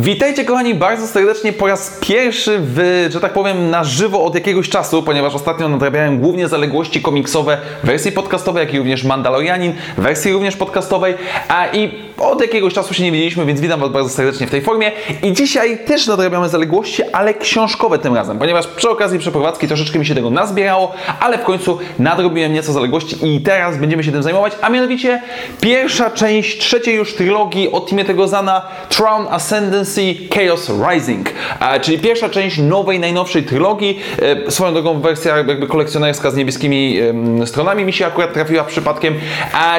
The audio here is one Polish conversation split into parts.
Witajcie kochani bardzo serdecznie po raz pierwszy w, że tak powiem, na żywo od jakiegoś czasu, ponieważ ostatnio nadrabiałem głównie zaległości komiksowe wersji podcastowej, jak i również Mandalorianin wersji również podcastowej, a i od jakiegoś czasu się nie widzieliśmy, więc witam Was bardzo serdecznie w tej formie. I dzisiaj też nadrabiamy zaległości, ale książkowe tym razem, ponieważ przy okazji przeprowadzki troszeczkę mi się tego nazbierało, ale w końcu nadrobiłem nieco zaległości i teraz będziemy się tym zajmować, a mianowicie pierwsza część trzeciej już trylogii od Timothy'ego Zana Tron Ascendancy Chaos Rising, czyli pierwsza część nowej, najnowszej trylogii. E, swoją drogą wersja jakby kolekcjonerska z niebieskimi stronami mi się akurat trafiła przypadkiem,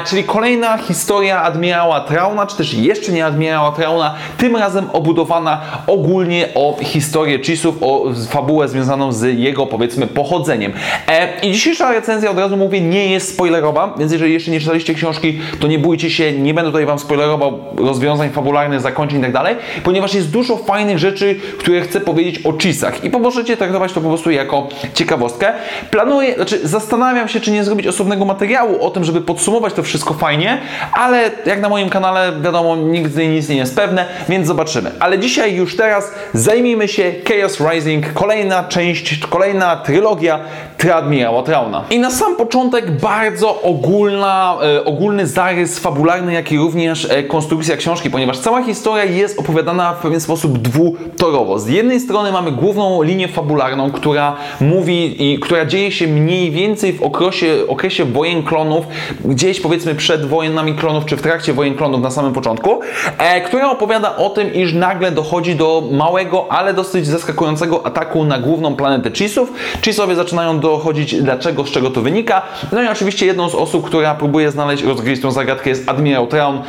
czyli kolejna historia admirała Czy też jeszcze nie admirała Trauna, tym razem obudowana ogólnie o historię Chisów, o fabułę związaną z jego powiedzmy pochodzeniem. E, I dzisiejsza recenzja od razu mówię nie jest spoilerowa, więc jeżeli jeszcze nie czytaliście książki, to nie bójcie się, nie będę tutaj Wam spoilerował rozwiązań fabularnych, zakończeń i tak ponieważ jest dużo fajnych rzeczy, które chcę powiedzieć o cheesach i możecie traktować to po prostu jako ciekawostkę. Planuję, znaczy zastanawiam się, czy nie zrobić osobnego materiału o tym, żeby podsumować to wszystko fajnie, ale jak na moim kanale wiadomo, nigdy nic nie jest pewne, więc zobaczymy. Ale dzisiaj już teraz zajmijmy się Chaos Rising, kolejna część, kolejna trylogia Tradmirała Trauna. I na sam początek bardzo ogólna, e, ogólny zarys fabularny, jak i również e, konstrukcja książki, ponieważ cała historia jest opowiadana w pewien sposób dwutorowo. Z jednej strony mamy główną linię fabularną, która mówi i która dzieje się mniej więcej w okresie, okresie wojen klonów, gdzieś powiedzmy przed wojnami klonów, czy w trakcie wojen klonów na samym początku, e, która opowiada o tym, iż nagle dochodzi do małego, ale dosyć zaskakującego ataku na główną planetę Chisów. Chisowie zaczynają dochodzić dlaczego, z czego to wynika. No i oczywiście jedną z osób, która próbuje znaleźć, rozgryźć tą zagadkę jest admirał Traun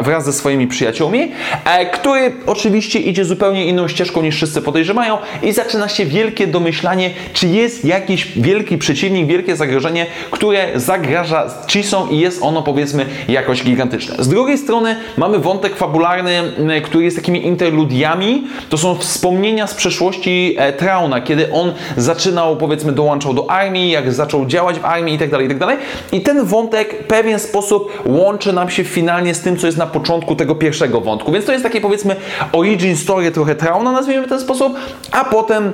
wraz ze swoimi przyjaciółmi, e, który oczywiście idzie zupełnie inną ścieżką niż wszyscy podejrzewają i zaczyna się wielkie domyślanie, czy jest jakiś wielki przeciwnik, wielkie zagrożenie, które zagraża Chisom i jest ono powiedzmy jakoś gigantyczne. Z drugiej strony mamy wątek fabularny, który jest takimi interludiami. To są wspomnienia z przeszłości e, Trauna, kiedy on zaczynał, powiedzmy, dołączał do armii, jak zaczął działać w armii itd., itd. I ten wątek w pewien sposób łączy nam się finalnie z tym, co jest na początku tego pierwszego wątku. Więc to jest takie, powiedzmy, origin story trochę Trauna, nazwijmy w ten sposób, a potem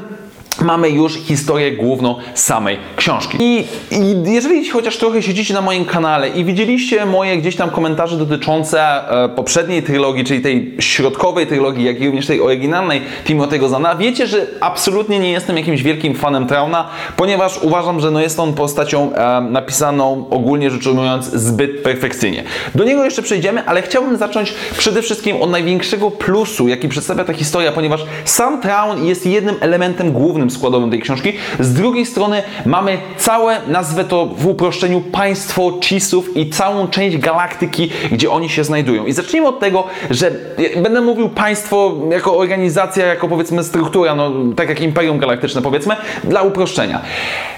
mamy już historię główną samej książki. I, I, jeżeli chociaż trochę siedzicie na moim kanale i widzieliście moje gdzieś tam komentarze dotyczące e, poprzedniej trylogii, czyli tej środkowej trylogii, jak i również tej oryginalnej Timothy'ego Zana, wiecie, że absolutnie nie jestem jakimś wielkim fanem Trauna, ponieważ uważam, że no jest on postacią e, napisaną ogólnie rzecz ujmując zbyt perfekcyjnie. Do niego jeszcze przejdziemy, ale chciałbym zacząć przede wszystkim od największego plusu, jaki przedstawia ta historia, ponieważ sam Traun jest jednym elementem głównym składowym tej książki. Z drugiej strony mamy całe, nazwę to w uproszczeniu, państwo Chisów i całą część galaktyki, gdzie oni się znajdują. I zacznijmy od tego, że będę mówił państwo jako organizacja, jako powiedzmy struktura, no tak jak Imperium Galaktyczne powiedzmy, dla uproszczenia.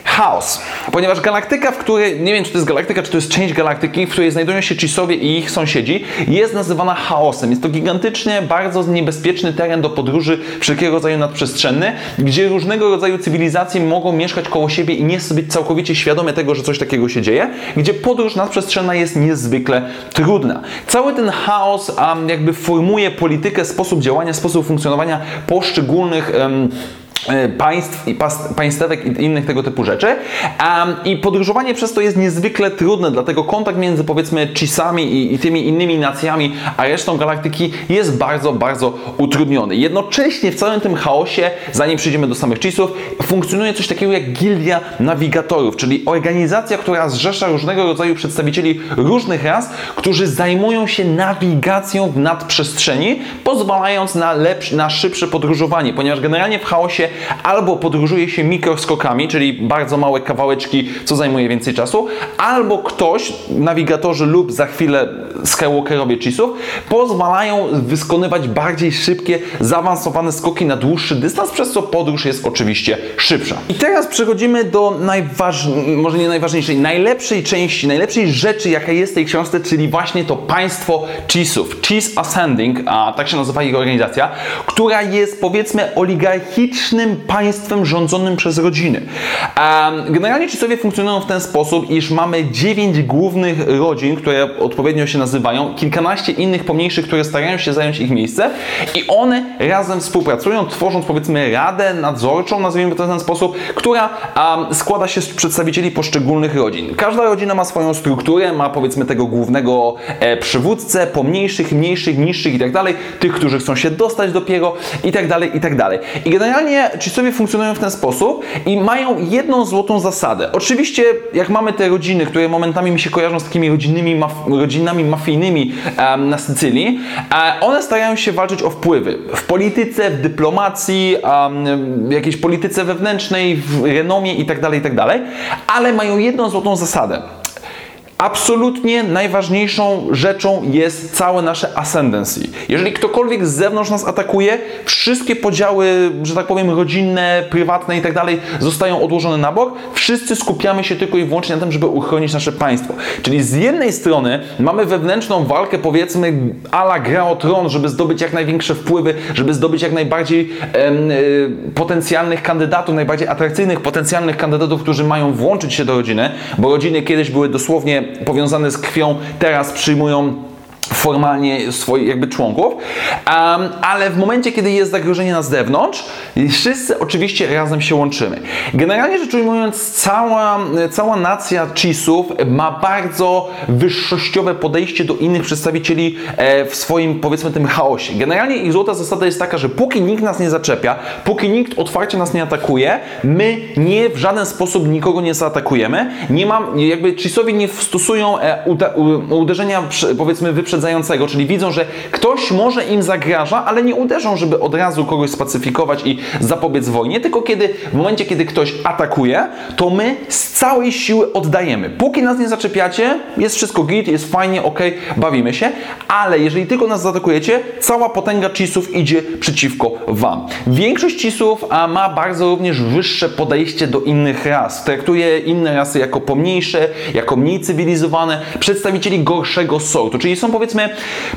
Chaos. Ponieważ galaktyka, w której, nie wiem czy to jest galaktyka, czy to jest część galaktyki, w której znajdują się Chisowie i ich sąsiedzi, jest nazywana chaosem. Jest to gigantycznie, bardzo niebezpieczny teren do podróży wszelkiego rodzaju nadprzestrzenny, gdzie różnego rodzaju cywilizacje mogą mieszkać koło siebie i nie być całkowicie świadome tego, że coś takiego się dzieje, gdzie podróż nadprzestrzenna jest niezwykle trudna. Cały ten chaos um, jakby formuje politykę, sposób działania, sposób funkcjonowania poszczególnych um, państw i państwek i innych tego typu rzeczy. Um, I podróżowanie przez to jest niezwykle trudne, dlatego kontakt między powiedzmy Chisami i, i, tymi innymi nacjami, a resztą galaktyki jest bardzo, bardzo utrudniony. Jednocześnie w całym tym chaosie, zanim przejdziemy do samych Chisów, funkcjonuje coś takiego jak gildia nawigatorów, czyli organizacja, która zrzesza różnego rodzaju przedstawicieli różnych ras, którzy zajmują się nawigacją w nadprzestrzeni, pozwalając na, lepsze, na szybsze podróżowanie, ponieważ generalnie w chaosie albo podróżuje się mikroskokami, czyli bardzo małe kawałeczki, co zajmuje więcej czasu, albo ktoś, nawigatorzy lub za chwilę Skywalkerowie Chisów, pozwalają wykonywać bardziej szybkie, zaawansowane skoki na dłuższy dystans, przez co podróż jest oczywiście szybsza. I teraz przechodzimy do najważniejszej, może nie najważniejszej, najlepszej części, najlepszej rzeczy, jaka jest w tej książce, czyli właśnie to państwo Chisów. Cheese Ascending, a tak się nazywa ich organizacja, która jest powiedzmy oligarchicznym państwem rządzonym przez rodziny. Generalnie Chisowie funkcjonują w ten sposób, iż mamy dziewięć głównych rodzin, które odpowiednio się nazywają, kilkanaście innych pomniejszych, które starają się zająć ich miejsce i one razem współpracują, tworząc powiedzmy radę nadzorczą, nazwijmy to w ten sposób, która składa się z przedstawicieli poszczególnych rodzin. Każda rodzina ma swoją strukturę, ma powiedzmy tego głównego e, przywódcę, pomniejszych, mniejszych, niższych i tak dalej, tych, którzy chcą się dostać dopiero i tak dalej, i tak dalej. I generalnie ci sobie funkcjonują w ten sposób i mają jedną złotą zasadę. Oczywiście, jak mamy te rodziny, które momentami mi się kojarzą z takimi rodzinnymi, maf rodzinami mafijnymi na Sycylii, e, one starają się walczyć o wpływy w polityce, w dyplomacji, w jakiejś polityce wewnętrznej, w renomie i tak dalej, i tak ale mają jedną złotą zasadę. Absolutnie najważniejszą rzeczą jest całe nasze ascendancy. Jeżeli ktokolwiek z zewnątrz nas atakuje, wszystkie podziały, że tak powiem, rodzinne, prywatne i tak dalej zostają odłożone na bok. Wszyscy skupiamy się tylko i wyłącznie na tym, żeby uchronić nasze państwo. Czyli z jednej strony mamy wewnętrzną walkę, powiedzmy, ala gra o tron, żeby zdobyć jak największe wpływy, żeby zdobyć jak najbardziej em, y, potencjalnych kandydatów, najbardziej atrakcyjnych potencjalnych kandydatów, którzy mają włączyć się do rodziny, bo rodziny kiedyś były dosłownie powiązane z krwią, teraz przyjmują formalnie swoich jakby członków, um, ale w momencie, kiedy jest zagrożenie na zewnątrz, wszyscy oczywiście razem się łączymy. Generalnie rzecz ujmując, cała, cała nacja Chisów ma bardzo wyższościowe podejście do innych przedstawicieli e, w swoim, powiedzmy, tym chaosie. Generalnie ich złota zasada jest taka, że póki nikt nas nie zaczepia, póki nikt otwarcie nas nie atakuje, my nie w żaden sposób nikogo nie zaatakujemy. Nie mam, jakby Chisowie nie stosują e, uderzenia, powiedzmy, wyprzedzającego wyprzedzającego, czyli widzą, że ktoś może im zagraża, ale nie uderzą, żeby od razu kogoś spacyfikować i zapobiec wojnie, tylko kiedy w momencie, kiedy ktoś atakuje, to my z całej siły oddajemy. Póki nas nie zaczepiacie, jest wszystko git, jest fajnie, ok, bawimy się, ale jeżeli tylko nas zaatakujecie, cała potęga cisów idzie przeciwko wam. Większość cisów ma bardzo również wyższe podejście do innych ras. Traktuje inne rasy jako pomniejsze, jako mniej cywilizowane, przedstawicieli gorszego sortu, czyli są powiedzmy powiedzmy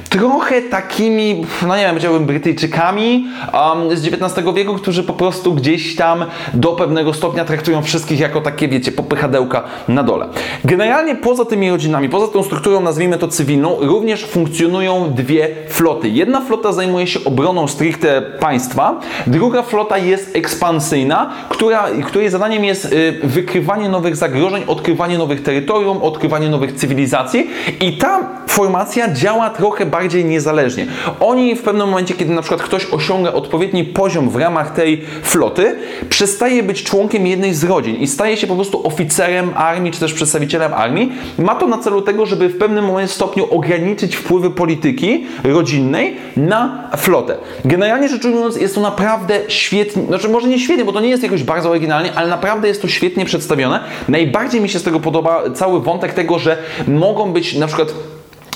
trochę takimi, no nie wiem, powiedziałbym Brytyjczykami um, z XIX wieku, którzy po prostu gdzieś tam do pewnego stopnia traktują wszystkich jako takie, wiecie, popychadełka na dole. Generalnie poza tymi rodzinami, poza tą strukturą, nazwijmy to cywilną, również funkcjonują dwie floty. Jedna flota zajmuje się obroną stricte państwa, druga flota jest ekspansyjna, która, której zadaniem jest y, wykrywanie nowych zagrożeń, odkrywanie nowych terytorium, odkrywanie nowych cywilizacji i ta formacja działa trochę bardziej niezależnie. Oni w pewnym momencie, kiedy na przykład ktoś osiąga odpowiedni poziom w ramach tej floty, przestaje być członkiem jednej z rodzin i staje się po prostu oficerem armii, czy też przedstawicielem armii. Ma to na celu tego, żeby w pewnym momencie stopniu ograniczyć wpływy polityki rodzinnej na flotę. Generalnie rzecz ujmując, jest to naprawdę świetnie, znaczy może nie świetnie, bo to nie jest jakoś bardzo oryginalnie, ale naprawdę jest to świetnie przedstawione. Najbardziej mi się z tego podoba cały wątek tego, że mogą być na przykład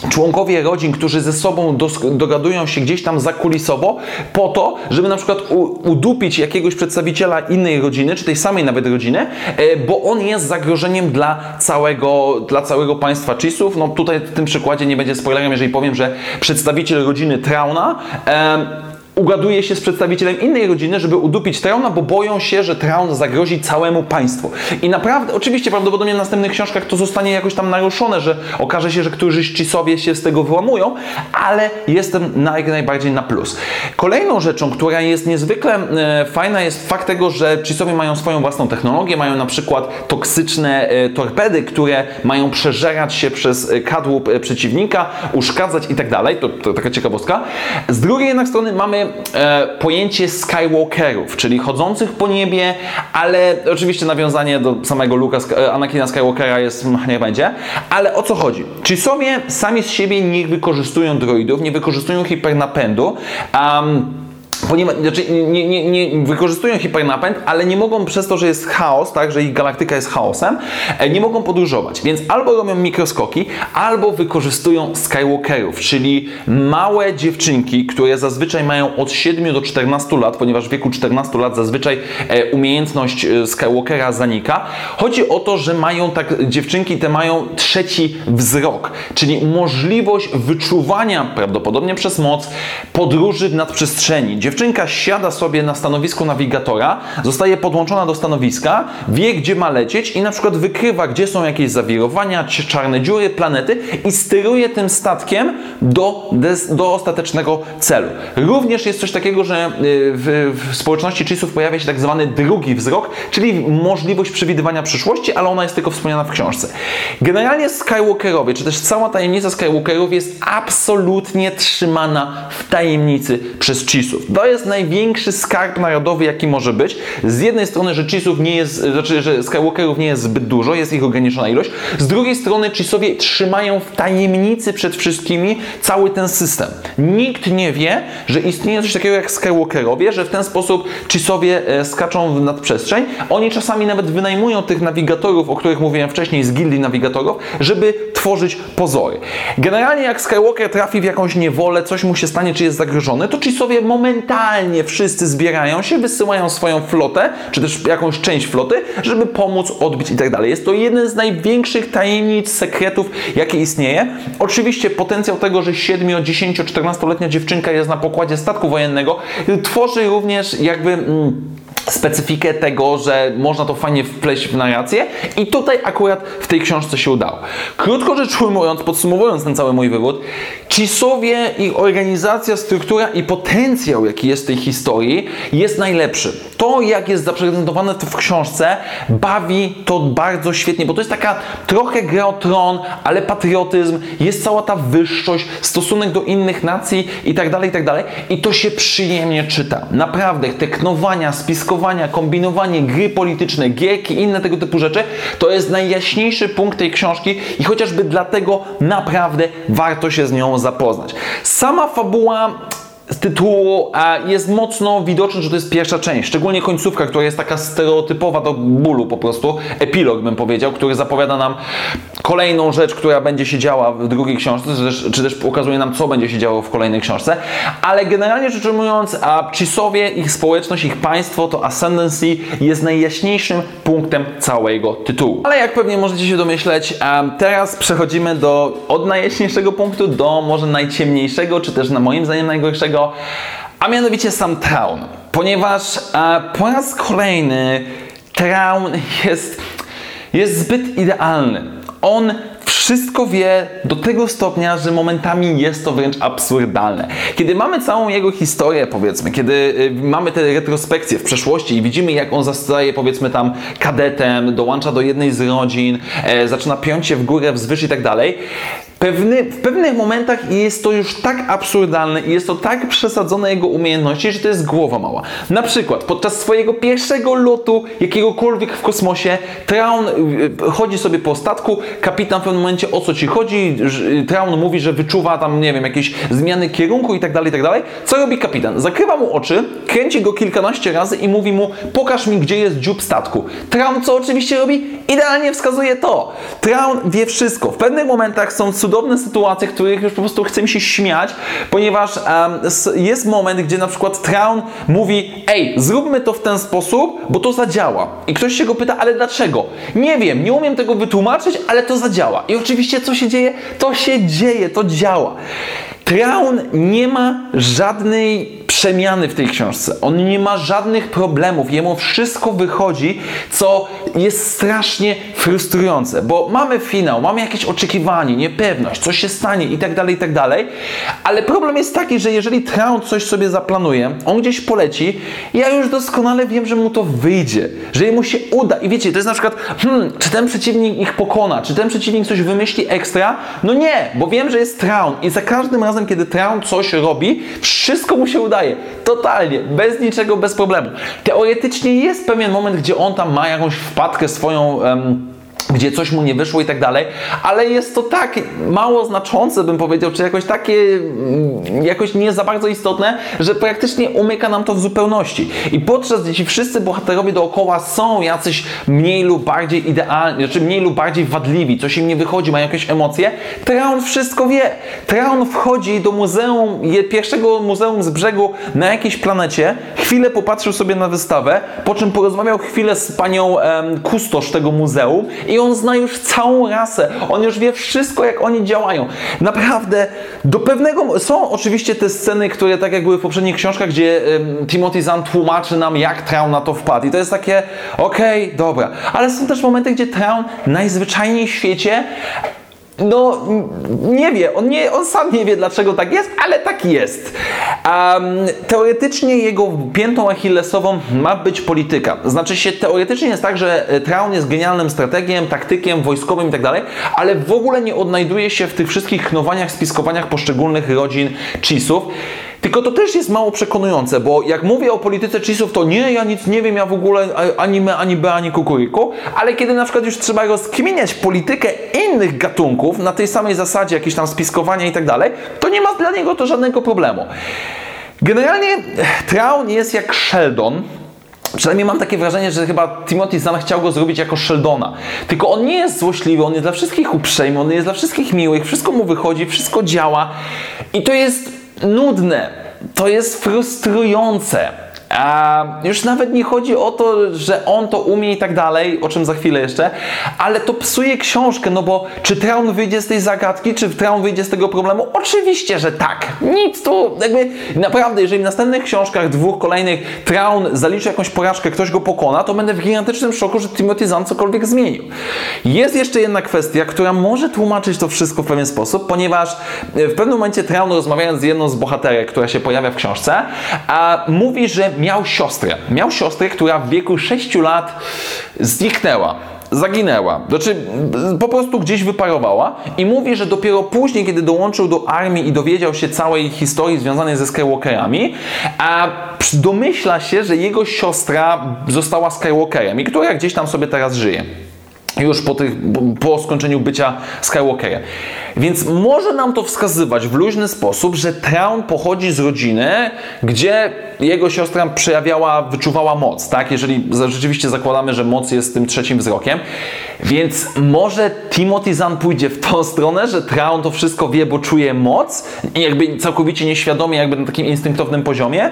członkowie rodzin, którzy ze sobą dogadują się gdzieś tam zakulisowo po to, żeby na przykład udupić jakiegoś przedstawiciela innej rodziny, czy tej samej nawet rodziny, e, bo on jest zagrożeniem dla całego, dla całego państwa Chisów. No tutaj w tym przykładzie nie będzie spoilerem, jeżeli powiem, że przedstawiciel rodziny Trauna ugaduje się z przedstawicielem innej rodziny, żeby udupić Trauna, bo boją się, że Traun zagrozi całemu państwu. I naprawdę, oczywiście prawdopodobnie w następnych książkach to zostanie jakoś tam naruszone, że okaże się, że któryś Cisowie się z tego wyłamują, ale jestem na, najbardziej na plus. Kolejną rzeczą, która jest niezwykle e, fajna jest fakt tego, że Cisowie mają swoją własną technologię, mają na przykład toksyczne e, torpedy, które mają przeżerać się przez e, kadłub przeciwnika, uszkadzać i tak dalej. To, taka ciekawostka. Z drugiej jednak strony mamy pojęcie Skywalkerów, czyli chodzących po niebie, ale oczywiście nawiązanie do samego Luka, e, Anakina Skywalkera jest, mm, niech będzie, ale o co chodzi? Czy sobie sami z siebie nie wykorzystują droidów, nie wykorzystują hipernapędu, um, ponieważ znaczy, nie, nie, nie wykorzystują hipernapęd, ale nie mogą przez to, że jest chaos, tak, że ich galaktyka jest chaosem, e, nie mogą podróżować. Więc albo robią mikroskoki, albo wykorzystują Skywalkerów, czyli małe dziewczynki, które zazwyczaj mają od 7 do 14 lat, ponieważ w wieku 14 lat zazwyczaj e, umiejętność e, Skywalkera zanika. Chodzi o to, że mają tak, dziewczynki te mają trzeci wzrok, czyli możliwość wyczuwania prawdopodobnie przez moc podróży w nadprzestrzeni Dziewczynka siada sobie na stanowisku nawigatora, zostaje podłączona do stanowiska, wie gdzie ma lecieć i na przykład wykrywa, gdzie są jakieś zawirowania, czarne dziury, planety i steruje tym statkiem do, do ostatecznego celu. Również jest coś takiego, że y, w, w społeczności Chisów pojawia się tak zwany drugi wzrok, czyli możliwość przewidywania przyszłości, ale ona jest tylko wspomniana w książce. Generalnie Skywalkerowie, czy też cała tajemnica Skywalkerów jest absolutnie trzymana w tajemnicy przez Chisów. Jest największy skarb narodowy, jaki może być. Z jednej strony, że Chisów nie jest, znaczy, że Skywalkerów nie jest zbyt dużo, jest ich ograniczona ilość. Z drugiej strony Chisowie trzymają w tajemnicy przed wszystkimi cały ten system. Nikt nie wie, że istnieje coś takiego jak Skywalkerowie, że w ten sposób Chisowie e, skaczą w nadprzestrzeń. Oni czasami nawet wynajmują tych nawigatorów, o których mówiłem wcześniej, z gildii nawigatorów, żeby tworzyć pozory. Generalnie jak Skywalker trafi w jakąś niewolę, coś mu się stanie, czy jest zagrożony, to Chisowie momentalnie wszyscy zbierają się, wysyłają swoją flotę, czy też jakąś część floty, żeby pomóc odbić i tak dalej. Jest to jeden z największych tajemnic, sekretów, jakie istnieje. Oczywiście potencjał tego, że 7, 10, 14-letnia dziewczynka jest na pokładzie statku wojennego, tworzy również jakby... Mm, specyfikę tego, że można to fajnie wpleść w narrację i tutaj akurat w tej książce się udało. Krótko rzecz ujmując, podsumowując ten cały mój wywód, Cisowie, ich organizacja, struktura i potencjał, jaki jest w tej historii, jest najlepszy. To, jak jest zaprezentowane to w książce, bawi to bardzo świetnie, bo to jest taka trochę gra o tron, ale patriotyzm, jest cała ta wyższość, stosunek do innych nacji i tak dalej, i tak dalej. I to się przyjemnie czyta. Naprawdę, te knowania, spiskowania, kombinowanie, gry polityczne, gierki, inne tego typu rzeczy, to jest najjaśniejszy punkt tej książki i chociażby dlatego naprawdę warto się z nią zapoznać. Sama fabuła z tytułu jest mocno widoczne, że to jest pierwsza część, szczególnie końcówka, która jest taka stereotypowa do bólu po prostu, epilog bym powiedział, który zapowiada nam kolejną rzecz, która będzie się działa w drugiej książce, czy też, czy też pokazuje nam, co będzie się działo w kolejnej książce, ale generalnie rzecz ujmując, a Chisowie, ich społeczność, ich państwo, to Ascendancy jest najjaśniejszym punktem całego tytułu. Ale jak pewnie możecie się domyśleć, teraz przechodzimy do od najjaśniejszego punktu do może najciemniejszego, czy też na moim zdaniem najgorszego, a mianowicie sam Traun. Ponieważ e, po raz kolejny Traun jest, jest zbyt idealny. On wszystko wie do tego stopnia, że momentami jest to wręcz absurdalne. Kiedy mamy całą jego historię, powiedzmy, kiedy y, mamy te retrospekcje w przeszłości i widzimy, jak on zostaje, powiedzmy, tam kadetem, dołącza do jednej z rodzin, e, zaczyna piąć się w górę, wzwyż i tak dalej, Pewny, w pewnych momentach jest to już tak absurdalne i jest to tak przesadzone jego umiejętności, że to jest głowa mała. Na przykład podczas swojego pierwszego lotu jakiegokolwiek w kosmosie Traun y, y, chodzi sobie po statku, kapitan w pewnym momencie o co ci chodzi, Traun mówi, że wyczuwa tam, nie wiem, jakieś zmiany kierunku i tak dalej, i tak dalej. Co robi kapitan? Zakrywa mu oczy, kręci go kilkanaście razy i mówi mu, pokaż mi, gdzie jest dziób statku. Traun co oczywiście robi? Idealnie wskazuje to. Traun wie wszystko. W pewnych momentach są cudowne cudowne sytuacje, których już po prostu chcemy się śmiać, ponieważ um, jest moment, gdzie na przykład Traun mówi, ej, zróbmy to w ten sposób, bo to zadziała. I ktoś się go pyta, ale dlaczego? Nie wiem, nie umiem tego wytłumaczyć, ale to zadziała. I oczywiście co się dzieje? To się dzieje, to działa. Traun nie ma żadnej przemiany w tej książce. On nie ma żadnych problemów, jemu wszystko wychodzi, co jest strasznie frustrujące, bo mamy finał, mamy jakieś oczekiwanie, niepewność, co się stanie i tak dalej, i tak dalej, ale problem jest taki, że jeżeli Traun coś sobie zaplanuje, on gdzieś poleci, ja już doskonale wiem, że mu to wyjdzie, że mu się uda i wiecie, to jest na przykład, hmm, czy ten przeciwnik ich pokona, czy ten przeciwnik coś wymyśli ekstra? No nie, bo wiem, że jest Traun i za każdym razem, kiedy Traun coś robi, wszystko mu się udaje. Totalnie, bez niczego, bez problemu. Teoretycznie jest pewien moment, gdzie on tam ma jakąś wpadkę swoją. Um, gdzie coś mu nie wyszło i tak dalej, ale jest to tak mało znaczące, bym powiedział, czy jakoś takie, mm, jakoś nie za bardzo istotne, że praktycznie umyka nam to w zupełności. I podczas gdy ci wszyscy bohaterowie dookoła są jacyś mniej lub bardziej idealni, znaczy mniej lub bardziej wadliwi, coś im nie wychodzi, mają jakieś emocje, Traun wszystko wie. Traun wchodzi do muzeum, pierwszego muzeum z brzegu na jakiejś planecie, chwilę popatrzył sobie na wystawę, po czym porozmawiał chwilę z panią em, kustosz tego muzeum i on zna już całą rasę, on już wie wszystko, jak oni działają. Naprawdę, do pewnego... Są oczywiście te sceny, które tak jak były w poprzednich książkach, gdzie Timothy Zahn tłumaczy nam, jak Traun na to wpadł i to jest takie, okej, okay, dobra. Ale są też momenty, gdzie Traun najzwyczajniej w świecie no, nie wie, on, nie, on sam nie wie dlaczego tak jest, ale tak jest. Um, teoretycznie jego piętą achillesową ma być polityka. Znaczy się, teoretycznie jest tak, że e, Traun jest genialnym strategiem, taktykiem, wojskowym i tak dalej, ale w ogóle nie odnajduje się w tych wszystkich knowaniach, spiskowaniach poszczególnych rodzin Chisów. Tylko to też jest mało przekonujące, bo jak mówię o polityce Chisów, to nie, ja nic nie wiem, ja w ogóle ani me, ani B, ani kukuryku, ale kiedy na przykład już trzeba rozkminiać politykę innych gatunków na tej samej zasadzie, jakieś tam spiskowania i tak dalej, to nie ma dla niego to żadnego problemu. Generalnie Traun jest jak Sheldon, Przynajmniej mam takie wrażenie, że chyba Timothy Zahn chciał go zrobić jako Sheldona. Tylko on nie jest złośliwy, on jest dla wszystkich uprzejmy, on jest dla wszystkich miłych, wszystko mu wychodzi, wszystko działa. I to jest nudne, to jest frustrujące. A już nawet nie chodzi o to, że on to umie i tak dalej, o czym za chwilę jeszcze, ale to psuje książkę, no bo czy Traun wyjdzie z tej zagadki, czy Traun wyjdzie z tego problemu? Oczywiście, że tak. Nic tu, jakby naprawdę, jeżeli w następnych książkach, dwóch kolejnych, Traun zaliczy jakąś porażkę, ktoś go pokona, to będę w gigantycznym szoku, że Timothy Zahn cokolwiek zmienił. Jest jeszcze jedna kwestia, która może tłumaczyć to wszystko w pewien sposób, ponieważ w pewnym momencie Traun rozmawiając z jedną z bohaterek, która się pojawia w książce, a mówi, że miał siostrę. Miał siostrę, która w wieku 6 lat zniknęła zaginęła. Znaczy, po prostu gdzieś wyparowała i mówi, że dopiero później, kiedy dołączył do armii i dowiedział się całej historii związanej ze Skywalkerami, a domyśla się, że jego siostra została Skywalkerem i która gdzieś tam sobie teraz żyje już po, tych, po skończeniu bycia Skywalkerem. Więc może nam to wskazywać w luźny sposób, że Traun pochodzi z rodziny, gdzie jego siostra przejawiała, wyczuwała moc, tak? Jeżeli rzeczywiście zakładamy, że moc jest tym trzecim wzrokiem. Więc może Timothy Zahn pójdzie w tą stronę, że Traun to wszystko wie, bo czuje moc i jakby całkowicie nieświadomie, jakby na takim instynktownym poziomie.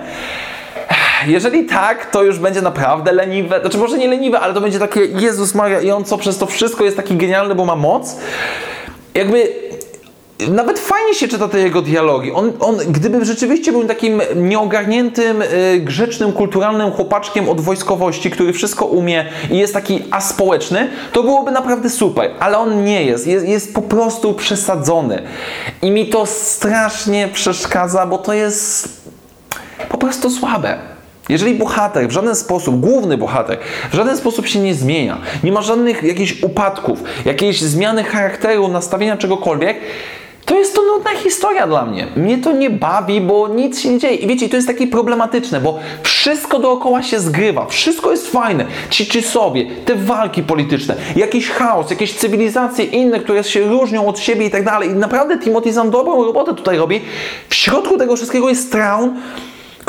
Jeżeli tak, to już będzie naprawdę leniwe. Znaczy, może nie leniwe, ale to będzie takie Jezus Maria i on co przez to wszystko jest taki genialny, bo ma moc. Jakby nawet fajnie się czyta te jego dialogi. On, on gdyby rzeczywiście był takim nieogarniętym, y, grzecznym, kulturalnym chłopaczkiem od wojskowości, który wszystko umie i jest taki aspołeczny, to byłoby naprawdę super. Ale on nie jest. Jest, jest po prostu przesadzony. I mi to strasznie przeszkadza, bo to jest po prostu słabe. Jeżeli bohater w żaden sposób, główny bohater, w żaden sposób się nie zmienia, nie ma żadnych jakichś upadków, jakiejś zmiany charakteru, nastawienia czegokolwiek, to jest to nudna historia dla mnie. Mnie to nie bawi, bo nic się nie dzieje. I wiecie, to jest takie problematyczne, bo wszystko dookoła się zgrywa, wszystko jest fajne. Ci czy sobie, te walki polityczne, jakiś chaos, jakieś cywilizacje inne, które się różnią od siebie i tak dalej. I naprawdę Timothy Zahn dobrą robotę tutaj robi. W środku tego wszystkiego jest Traun,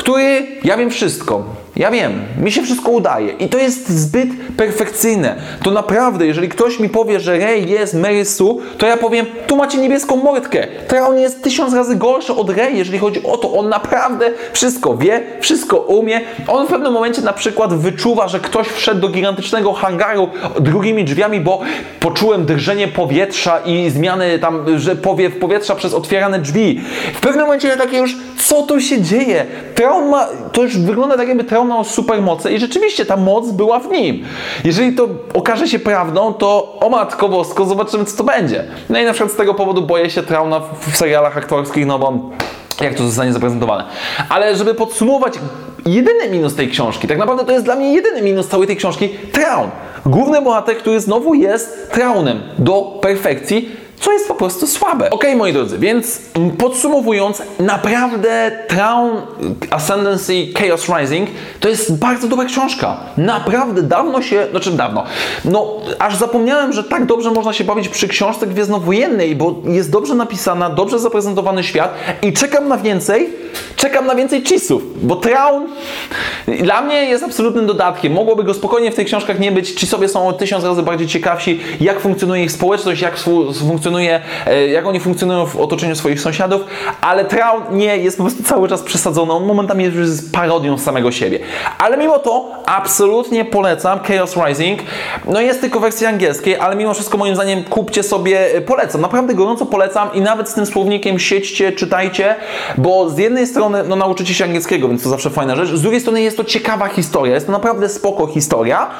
który, ja wiem wszystko, ja wiem, mi się wszystko udaje i to jest zbyt perfekcyjne. To naprawdę, jeżeli ktoś mi powie, że Rey jest Mary Sue, to ja powiem, tu macie niebieską mordkę. on jest tysiąc razy gorszy od Rey, jeżeli chodzi o to. On naprawdę wszystko wie, wszystko umie. On w pewnym momencie na przykład wyczuwa, że ktoś wszedł do gigantycznego hangaru drugimi drzwiami, bo poczułem drżenie powietrza i zmiany tam, że powiew powietrza przez otwierane drzwi. W pewnym momencie ja takie już, co tu się dzieje? Traun ma, to już wygląda tak jakby Traun miał supermoce i rzeczywiście ta moc była w nim. Jeżeli to okaże się prawdą, to o matko bosko, zobaczymy co to będzie. No i na przykład z tego powodu boję się Trauna w serialach aktorskich, no bo jak to zostanie zaprezentowane. Ale żeby podsumować jedyny minus tej książki, tak naprawdę to jest dla mnie jedyny minus całej tej książki, Traun. Główny bohater, który znowu jest Traunem do perfekcji, co jest po prostu słabe. Ok, moi drodzy, więc podsumowując, naprawdę Traun Ascendancy Chaos Rising to jest bardzo dobra książka. Naprawdę dawno się, znaczy dawno, no aż zapomniałem, że tak dobrze można się bawić przy książce gwiezdnowojennej, bo jest dobrze napisana, dobrze zaprezentowany świat i czekam na więcej, czekam na więcej cheese'ów, bo Traun dla mnie jest absolutnym dodatkiem. Mogłoby go spokojnie w tych książkach nie być. Cheese'owie są o tysiąc razy bardziej ciekawsi, jak funkcjonuje ich społeczność, jak funkcjonuje, e, jak oni funkcjonują w otoczeniu swoich sąsiadów, ale Traun nie, jest po prostu cały czas przesadzony. On momentami już jest parodią samego siebie. Ale mimo to absolutnie polecam Chaos Rising. No jest tylko wersja angielskiej, ale mimo wszystko moim zdaniem kupcie sobie, e, polecam. Naprawdę gorąco polecam i nawet z tym słownikiem siedźcie, czytajcie, bo z jednej strony no, nauczycie się angielskiego, więc to zawsze fajna rzecz. Z drugiej strony jest to ciekawa historia, jest to naprawdę spoko historia,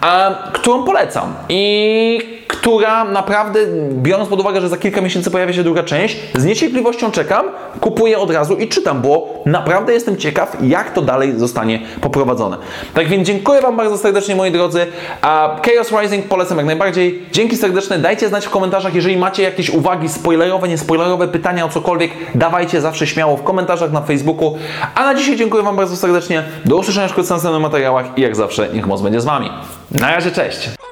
a, którą polecam. I która naprawdę, biorąc pod uwagę, że za kilka miesięcy pojawia się druga część, z niecierpliwością czekam, kupuję od razu i czytam, bo naprawdę jestem ciekaw, jak to dalej zostanie poprowadzone. Tak więc dziękuję Wam bardzo serdecznie, moi drodzy. Chaos Rising polecam jak najbardziej. Dzięki serdeczne. Dajcie znać w komentarzach, jeżeli macie jakieś uwagi spoilerowe, niespoilerowe, pytania o cokolwiek, dawajcie zawsze śmiało w komentarzach na Facebooku. A na dzisiaj dziękuję Wam bardzo serdecznie. Do usłyszenia wkrótce następnych materiałach i jak zawsze niech moc będzie z Wami. Na razie, cześć!